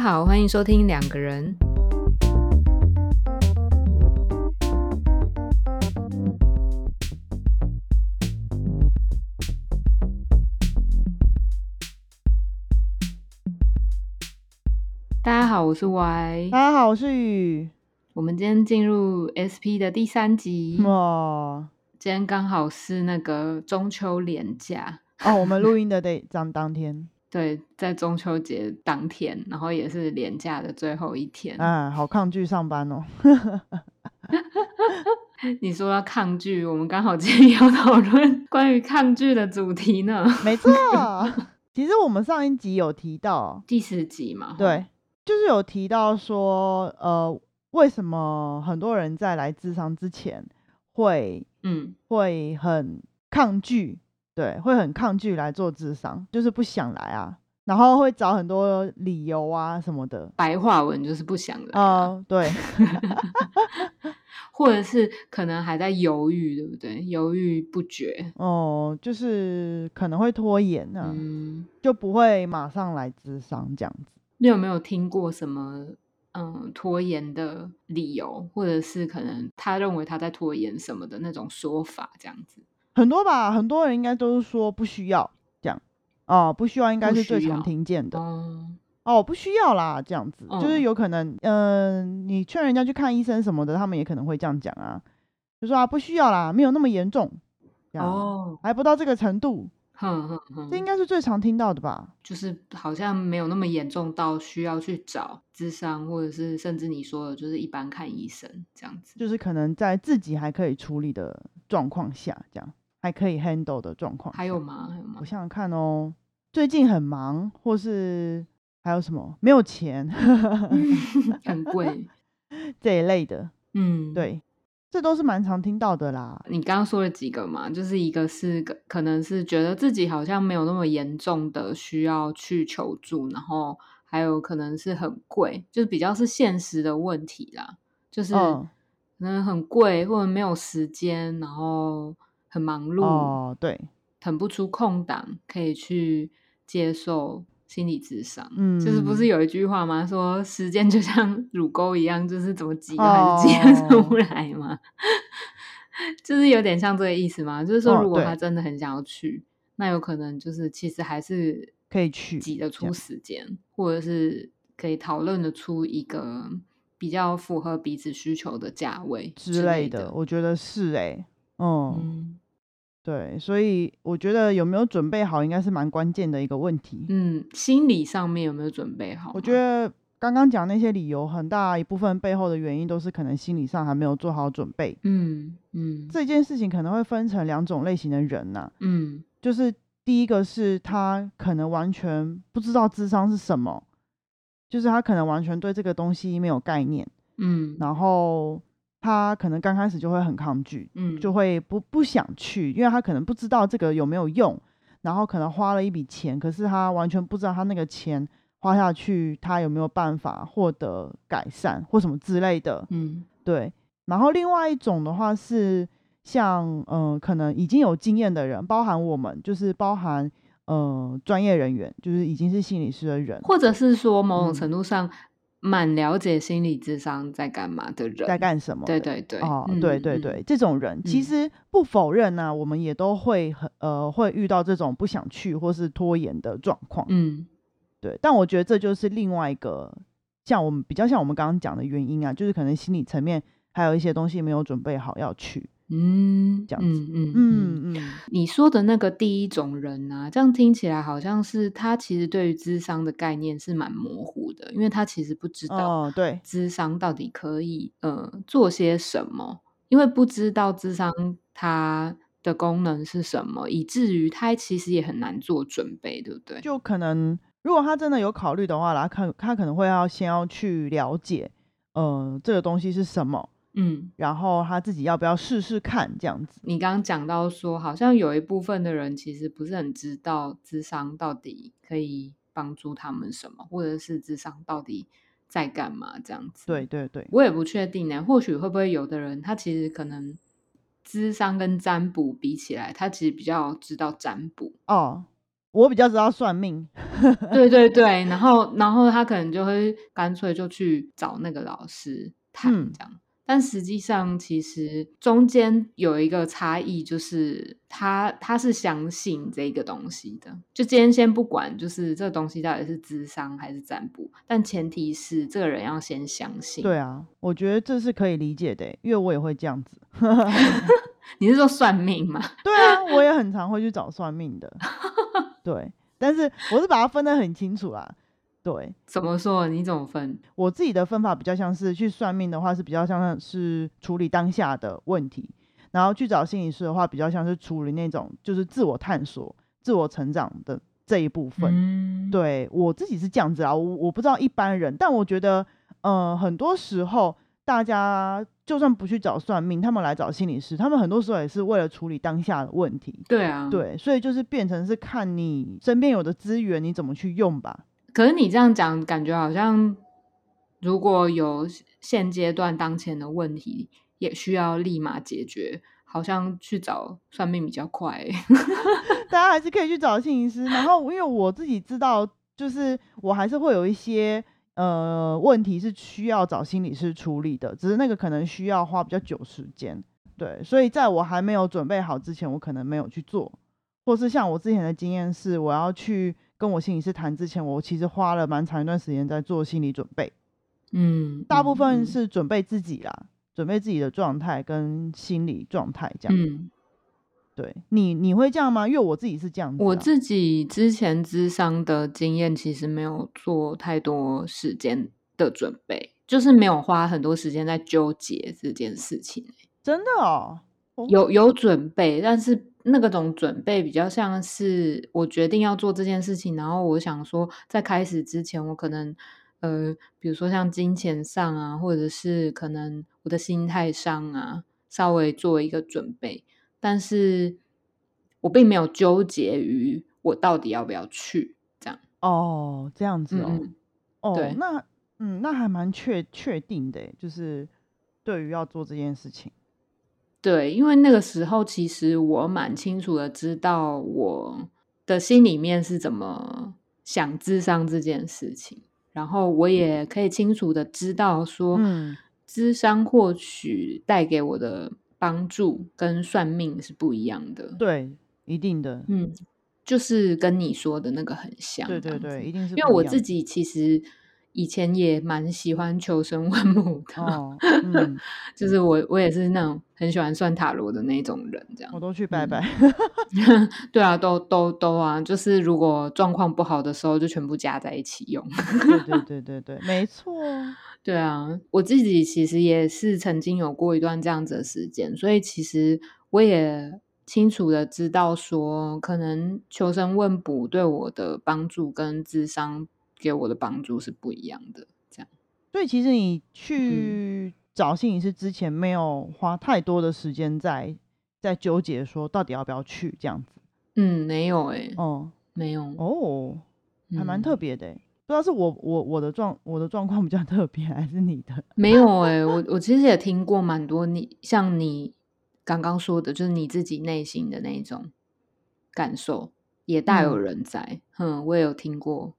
家好，欢迎收听两个人。大家好，我是 Y。大家好，我是雨。我们今天进入 SP 的第三集。哇，今天刚好是那个中秋连假哦，我们录音的得当当天。对，在中秋节当天，然后也是连假的最后一天。啊，好抗拒上班哦。你说要抗拒，我们刚好今天要讨论关于抗拒的主题呢。没错，其实我们上一集有提到第十集嘛，对，就是有提到说，呃，为什么很多人在来智商之前会，嗯，会很抗拒。对，会很抗拒来做智商，就是不想来啊，然后会找很多理由啊什么的。白话文就是不想来。哦，对，或者是可能还在犹豫，对不对？犹豫不决。哦，就是可能会拖延呢，就不会马上来智商这样子。你有没有听过什么嗯拖延的理由，或者是可能他认为他在拖延什么的那种说法，这样子？很多吧，很多人应该都是说不需要这样哦，不需要应该是最常听见的哦，不需要啦，这样子就是有可能，嗯，你劝人家去看医生什么的，他们也可能会这样讲啊，就说啊不需要啦，没有那么严重哦，还不到这个程度，哼哼哼，这应该是最常听到的吧？就是好像没有那么严重到需要去找智商，或者是甚至你说的就是一般看医生这样子，就是可能在自己还可以处理的状况下这样。还可以 handle 的状况，还有吗？还有吗？我想想看哦，最近很忙，或是还有什么没有钱 很贵这一类的，嗯，对，这都是蛮常听到的啦。你刚刚说了几个嘛？就是一个是可能是觉得自己好像没有那么严重的需要去求助，然后还有可能是很贵，就是比较是现实的问题啦，就是可能很贵或者没有时间，然后。很忙碌哦，对，腾不出空档可以去接受心理智商，嗯，就是不是有一句话吗？说时间就像乳沟一样，就是怎么挤都还是挤不出来吗？就是有点像这个意思嘛？就是说，如果他真的很想要去，那有可能就是其实还是可以去挤得出时间，或者是可以讨论的出一个比较符合彼此需求的价位之类的。我觉得是哎，嗯。对，所以我觉得有没有准备好，应该是蛮关键的一个问题。嗯，心理上面有没有准备好？我觉得刚刚讲那些理由，很大一部分背后的原因都是可能心理上还没有做好准备。嗯嗯，这件事情可能会分成两种类型的人呐。嗯，就是第一个是他可能完全不知道智商是什么，就是他可能完全对这个东西没有概念。嗯，然后。他可能刚开始就会很抗拒，嗯，就会不不想去，因为他可能不知道这个有没有用，然后可能花了一笔钱，可是他完全不知道他那个钱花下去，他有没有办法获得改善或什么之类的，嗯，对。然后另外一种的话是像，嗯，可能已经有经验的人，包含我们，就是包含，呃，专业人员，就是已经是心理师的人，或者是说某种程度上。蛮了解心理智商在干嘛的人，在干什么？对对对，哦，对对对，这种人其实不否认呢，我们也都会很呃会遇到这种不想去或是拖延的状况。嗯，对，但我觉得这就是另外一个像我们比较像我们刚刚讲的原因啊，就是可能心理层面还有一些东西没有准备好要去。嗯，这样子，嗯嗯嗯，你说的那个第一种人啊，这样听起来好像是他其实对于智商的概念是蛮模糊的，因为他其实不知道，对，智商到底可以呃做些什么，因为不知道智商它的功能是什么，以至于他其实也很难做准备，对不对？就可能如果他真的有考虑的话，他可他可能会要先要去了解，呃，这个东西是什么。嗯，然后他自己要不要试试看这样子？你刚刚讲到说，好像有一部分的人其实不是很知道智商到底可以帮助他们什么，或者是智商到底在干嘛这样子。对对对，我也不确定呢。或许会不会有的人，他其实可能智商跟占卜比起来，他其实比较知道占卜哦。我比较知道算命，对对对，然后然后他可能就会干脆就去找那个老师谈这样。但实际上，其实中间有一个差异，就是他他是相信这个东西的。就今天先不管，就是这个东西到底是智商还是占卜，但前提是这个人要先相信。对啊，我觉得这是可以理解的，因为我也会这样子。你是说算命吗？对啊，我也很常会去找算命的。对，但是我是把它分得很清楚啦。对，怎么说？你怎么分？我自己的分法比较像是去算命的话，是比较像是处理当下的问题；然后去找心理师的话，比较像是处理那种就是自我探索、自我成长的这一部分。对我自己是这样子啊，我我不知道一般人，但我觉得，呃，很多时候大家就算不去找算命，他们来找心理师，他们很多时候也是为了处理当下的问题。对啊，对，所以就是变成是看你身边有的资源，你怎么去用吧。可是你这样讲，感觉好像如果有现阶段当前的问题，也需要立马解决，好像去找算命比较快。大家还是可以去找心理师。然后，因为我自己知道，就是我还是会有一些呃问题是需要找心理师处理的，只是那个可能需要花比较久时间。对，所以在我还没有准备好之前，我可能没有去做。或是像我之前的经验是，我要去。跟我心理师谈之前，我其实花了蛮长一段时间在做心理准备。嗯，大部分是准备自己啦，准备自己的状态跟心理状态这样。嗯，对你你会这样吗？因为我自己是这样。我自己之前智商的经验，其实没有做太多时间的准备，就是没有花很多时间在纠结这件事情。真的哦，有有准备，但是。那个种准备比较像是我决定要做这件事情，然后我想说，在开始之前，我可能呃，比如说像金钱上啊，或者是可能我的心态上啊，稍微做一个准备，但是我并没有纠结于我到底要不要去这样。哦，这样子哦，哦，那嗯，那还蛮确确定的，就是对于要做这件事情。对，因为那个时候其实我蛮清楚的知道我的心里面是怎么想智商这件事情，然后我也可以清楚的知道说，智商或许带给我的帮助跟算命是不一样的。对，一定的，嗯，就是跟你说的那个很像。对对对，一定是因为我自己其实。以前也蛮喜欢求神问卜的，嗯 就是我我也是那种很喜欢算塔罗的那种人，这样我都去拜拜。对啊，都都都啊，就是如果状况不好的时候，就全部加在一起用。对对 对对对，没错。对啊，我自己其实也是曾经有过一段这样子的时间，所以其实我也清楚的知道说，可能求生问卜对我的帮助跟智商。给我的帮助是不一样的，这样。所以其实你去找心理师之前，没有花太多的时间在在纠结说到底要不要去这样子。嗯，没有哎，哦，没有哦，还蛮特别的。不知道是我我我的状我的状况比较特别，还是你的？没有哎，我我其实也听过蛮多你像你刚刚说的，就是你自己内心的那种感受，也大有人在。嗯，我也有听过。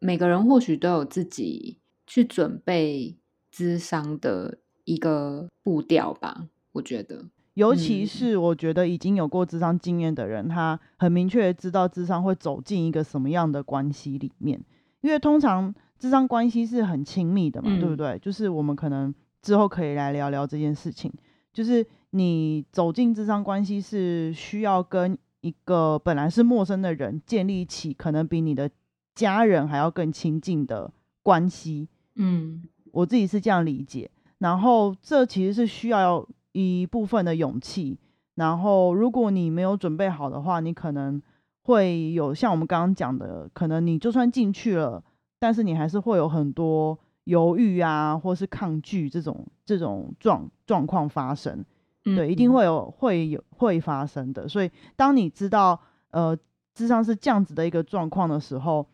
每个人或许都有自己去准备智商的一个步调吧，我觉得，尤其是我觉得已经有过智商经验的人，他很明确知道智商会走进一个什么样的关系里面，因为通常智商关系是很亲密的嘛，对不对？就是我们可能之后可以来聊聊这件事情，就是你走进智商关系是需要跟一个本来是陌生的人建立起可能比你的。家人还要更亲近的关系，嗯，我自己是这样理解。然后这其实是需要一部分的勇气。然后如果你没有准备好的话，你可能会有像我们刚刚讲的，可能你就算进去了，但是你还是会有很多犹豫啊，或是抗拒这种这种状状况发生。对，一定会有会有会发生的。所以当你知道呃，智商是这样子的一个状况的时候，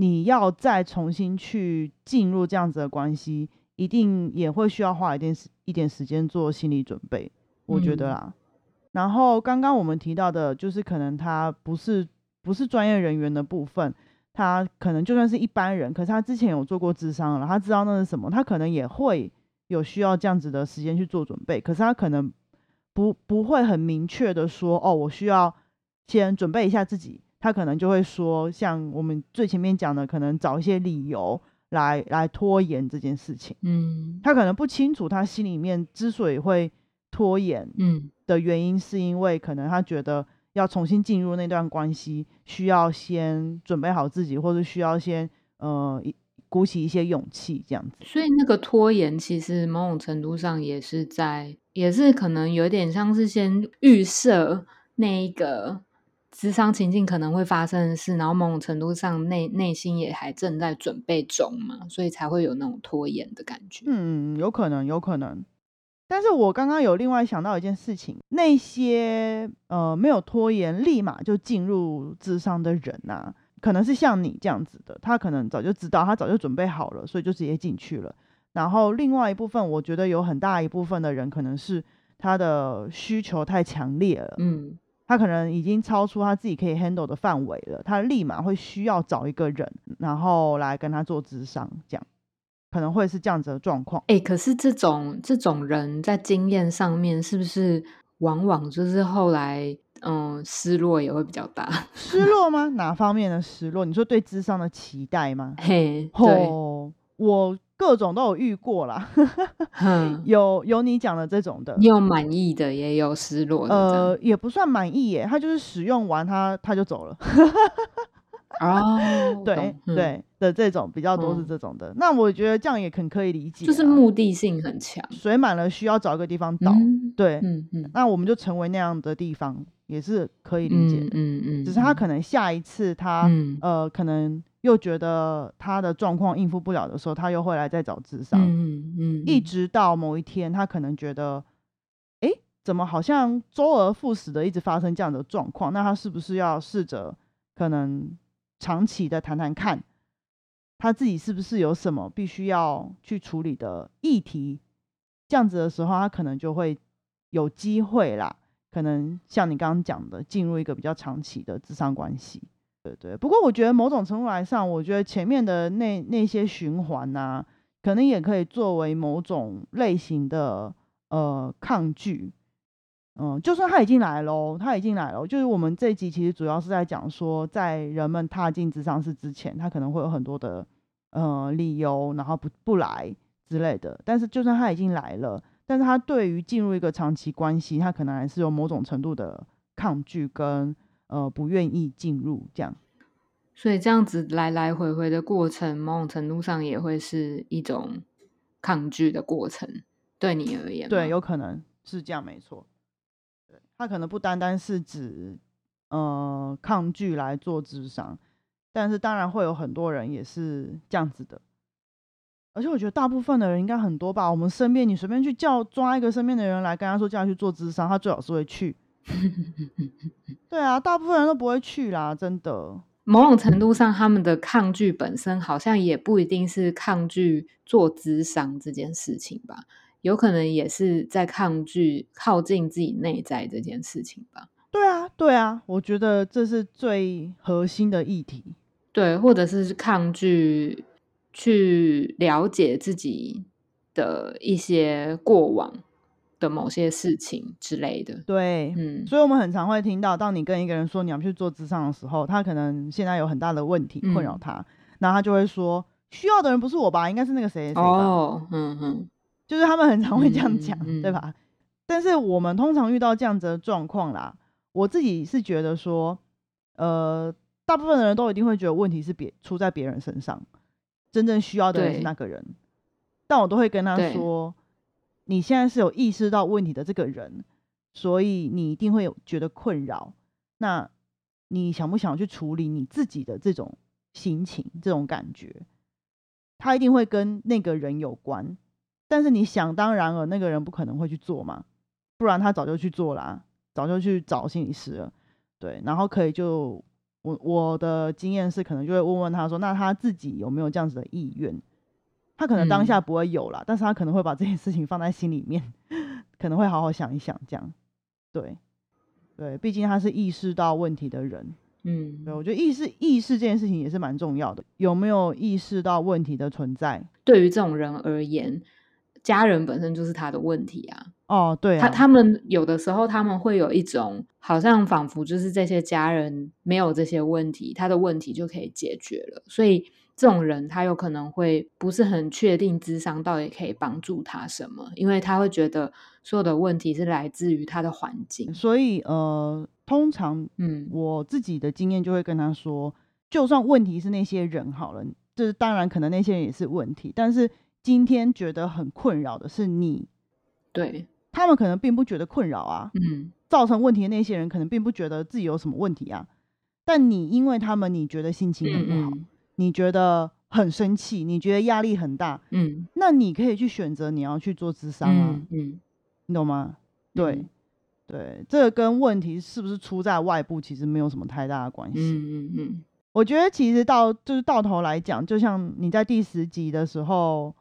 你要再重新去进入这样子的关系，一定也会需要花一点时一点时间做心理准备，我觉得啦。然后刚刚我们提到的，就是可能他不是不是专业人员的部分，他可能就算是一般人，可是他之前有做过智商了，他知道那是什么，他可能也会有需要这样子的时间去做准备，可是他可能不不会很明确的说，哦，我需要先准备一下自己，他可能就会说，像我们最前面讲的，可能找一些理由来来拖延这件事情，嗯，他可能不清楚他心里面之所以会拖延，嗯的原因，是因为可能他觉得。要重新进入那段关系，需要先准备好自己，或者需要先呃鼓起一些勇气，这样子。所以那个拖延，其实某种程度上也是在，也是可能有点像是先预设那一个智商情境可能会发生的事，然后某种程度上内内心也还正在准备中嘛，所以才会有那种拖延的感觉。嗯，有可能，有可能。但是我刚刚有另外想到一件事情，那些呃没有拖延，立马就进入智商的人呐，可能是像你这样子的，他可能早就知道，他早就准备好了，所以就直接进去了。然后另外一部分，我觉得有很大一部分的人，可能是他的需求太强烈了，嗯，他可能已经超出他自己可以 handle 的范围了，他立马会需要找一个人，然后来跟他做智商，这样。可能会是这样子的状况，哎，可是这种这种人在经验上面是不是往往就是后来嗯失落也会比较大？失落吗？哪方面的失落？你说对智商的期待吗？嘿，对，我各种都有遇过啦，有有你讲的这种的，你有满意的，也有失落的，呃，也不算满意耶，他就是使用完他他就走了。哦，对对的这种比较多是这种的，那我觉得这样也很可以理解，就是目的性很强，水满了需要找一个地方倒，对，嗯嗯，那我们就成为那样的地方也是可以理解的，嗯嗯，只是他可能下一次他呃可能又觉得他的状况应付不了的时候，他又会来再找智商，嗯嗯，一直到某一天他可能觉得，哎，怎么好像周而复始的一直发生这样的状况，那他是不是要试着可能？长期的谈谈看，他自己是不是有什么必须要去处理的议题？这样子的时候，他可能就会有机会啦。可能像你刚刚讲的，进入一个比较长期的智商关系。对对。不过我觉得某种程度来上，我觉得前面的那那些循环呐，可能也可以作为某种类型的呃抗拒。嗯，就算他已经来了，他已经来了。就是我们这一集其实主要是在讲说，在人们踏进智商室之前，他可能会有很多的呃理由，然后不不来之类的。但是就算他已经来了，但是他对于进入一个长期关系，他可能还是有某种程度的抗拒跟呃不愿意进入这样。所以这样子来来回回的过程，某种程度上也会是一种抗拒的过程，对你而言，对，有可能是这样，没错。他可能不单单是指，呃，抗拒来做智商，但是当然会有很多人也是这样子的，而且我觉得大部分的人应该很多吧。我们身边，你随便去叫抓一个身边的人来跟他说叫他去做智商，他最好是会去。对啊，大部分人都不会去啦，真的。某种程度上，他们的抗拒本身好像也不一定是抗拒做智商这件事情吧。有可能也是在抗拒靠近自己内在这件事情吧。对啊，对啊，我觉得这是最核心的议题。对，或者是抗拒去了解自己的一些过往的某些事情之类的。对，嗯，所以我们很常会听到，当你跟一个人说你要去做智商的时候，他可能现在有很大的问题困扰他，然后他就会说：“需要的人不是我吧？应该是那个谁谁哦，嗯嗯。就是他们很常会这样讲，对吧？但是我们通常遇到这样子的状况啦，我自己是觉得说，呃，大部分的人都一定会觉得问题是别出在别人身上，真正需要的人是那个人。但我都会跟他说，你现在是有意识到问题的这个人，所以你一定会有觉得困扰。那你想不想去处理你自己的这种心情、这种感觉？他一定会跟那个人有关。但是你想当然了，那个人不可能会去做嘛，不然他早就去做啦，早就去找心理师了，对，然后可以就我我的经验是，可能就会问问他说，那他自己有没有这样子的意愿？他可能当下不会有啦，但是他可能会把这件事情放在心里面，可能会好好想一想，这样，对，对，毕竟他是意识到问题的人，嗯，对，我觉得意识意识这件事情也是蛮重要的，有没有意识到问题的存在？对于这种人而言，家人本身就是他的问题啊。哦，对，他他们有的时候他们会有一种好像仿佛就是这些家人没有这些问题，他的问题就可以解决了，所以。这种人，他有可能会不是很确定智商到底可以帮助他什么，因为他会觉得所有的问题是来自于他的环境。所以，呃，通常，嗯，我自己的经验就会跟他说，就算问题是那些人好了，就是当然可能那些人也是问题，但是今天觉得很困扰的是你，对他们可能并不觉得困扰啊，嗯，造成问题的那些人可能并不觉得自己有什么问题啊，但你因为他们，你觉得心情很不好。你觉得很生气，你觉得压力很大，嗯，那你可以去选择你要去做智商啊，嗯，你懂吗？对，对，这个跟问题是不是出在外部其实没有什么太大的关系，嗯嗯嗯。我觉得其实到就是到头来讲，就像你在第十集的时候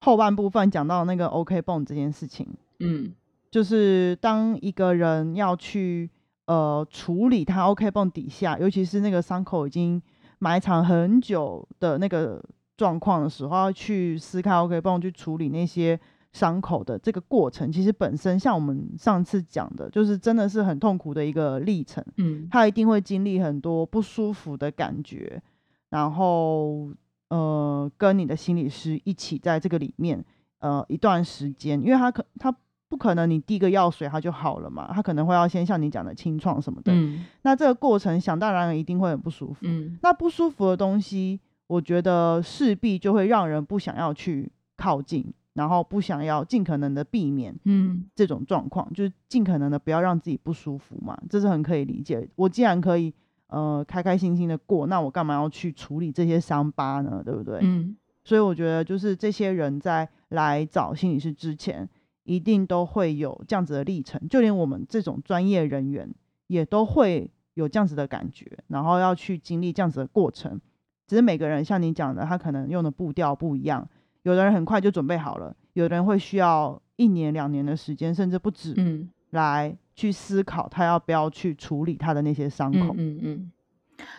后半部分讲到那个 OK 泵这件事情，嗯，就是当一个人要去呃处理他 OK 泵底下，尤其是那个伤口已经。埋藏很久的那个状况的时候，要去撕开 OK 帮我去处理那些伤口的这个过程，其实本身像我们上次讲的，就是真的是很痛苦的一个历程。嗯，他一定会经历很多不舒服的感觉，然后呃，跟你的心理师一起在这个里面呃一段时间，因为他可他。不可能，你滴个药水它就好了嘛？它可能会要先像你讲的清创什么的。嗯，那这个过程想当然一定会很不舒服。嗯，那不舒服的东西，我觉得势必就会让人不想要去靠近，然后不想要尽可能的避免。嗯，这种状况就是尽可能的不要让自己不舒服嘛，这是很可以理解。我既然可以呃开开心心的过，那我干嘛要去处理这些伤疤呢？对不对？嗯，所以我觉得就是这些人在来找心理师之前。一定都会有这样子的历程，就连我们这种专业人员也都会有这样子的感觉，然后要去经历这样子的过程。只是每个人像你讲的，他可能用的步调不一样，有的人很快就准备好了，有的人会需要一年两年的时间，甚至不止，嗯，来去思考他要不要去处理他的那些伤口。嗯嗯。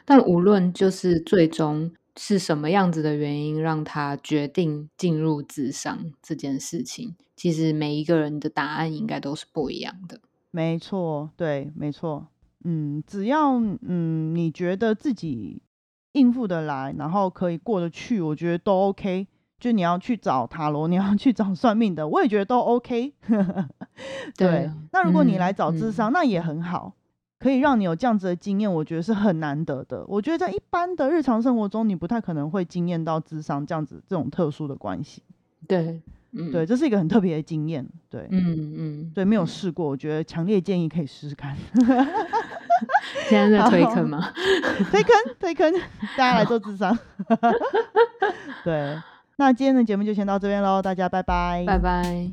但无论就是最终是什么样子的原因，让他决定进入智商这件事情。其实每一个人的答案应该都是不一样的。没错，对，没错。嗯，只要嗯你觉得自己应付得来，然后可以过得去，我觉得都 OK。就你要去找塔罗，你要去找算命的，我也觉得都 OK。对。那如果你来找智商，那也很好，可以让你有这样子的经验，我觉得是很难得的。我觉得在一般的日常生活中，你不太可能会经验到智商这样子这种特殊的关系。对。对，这是一个很特别的经验。对，嗯嗯，对，没有试过，我觉得强烈建议可以试试看。现在在推坑吗？推坑，推坑，大家来做智商。对，那今天的节目就先到这边喽，大家拜拜，拜拜。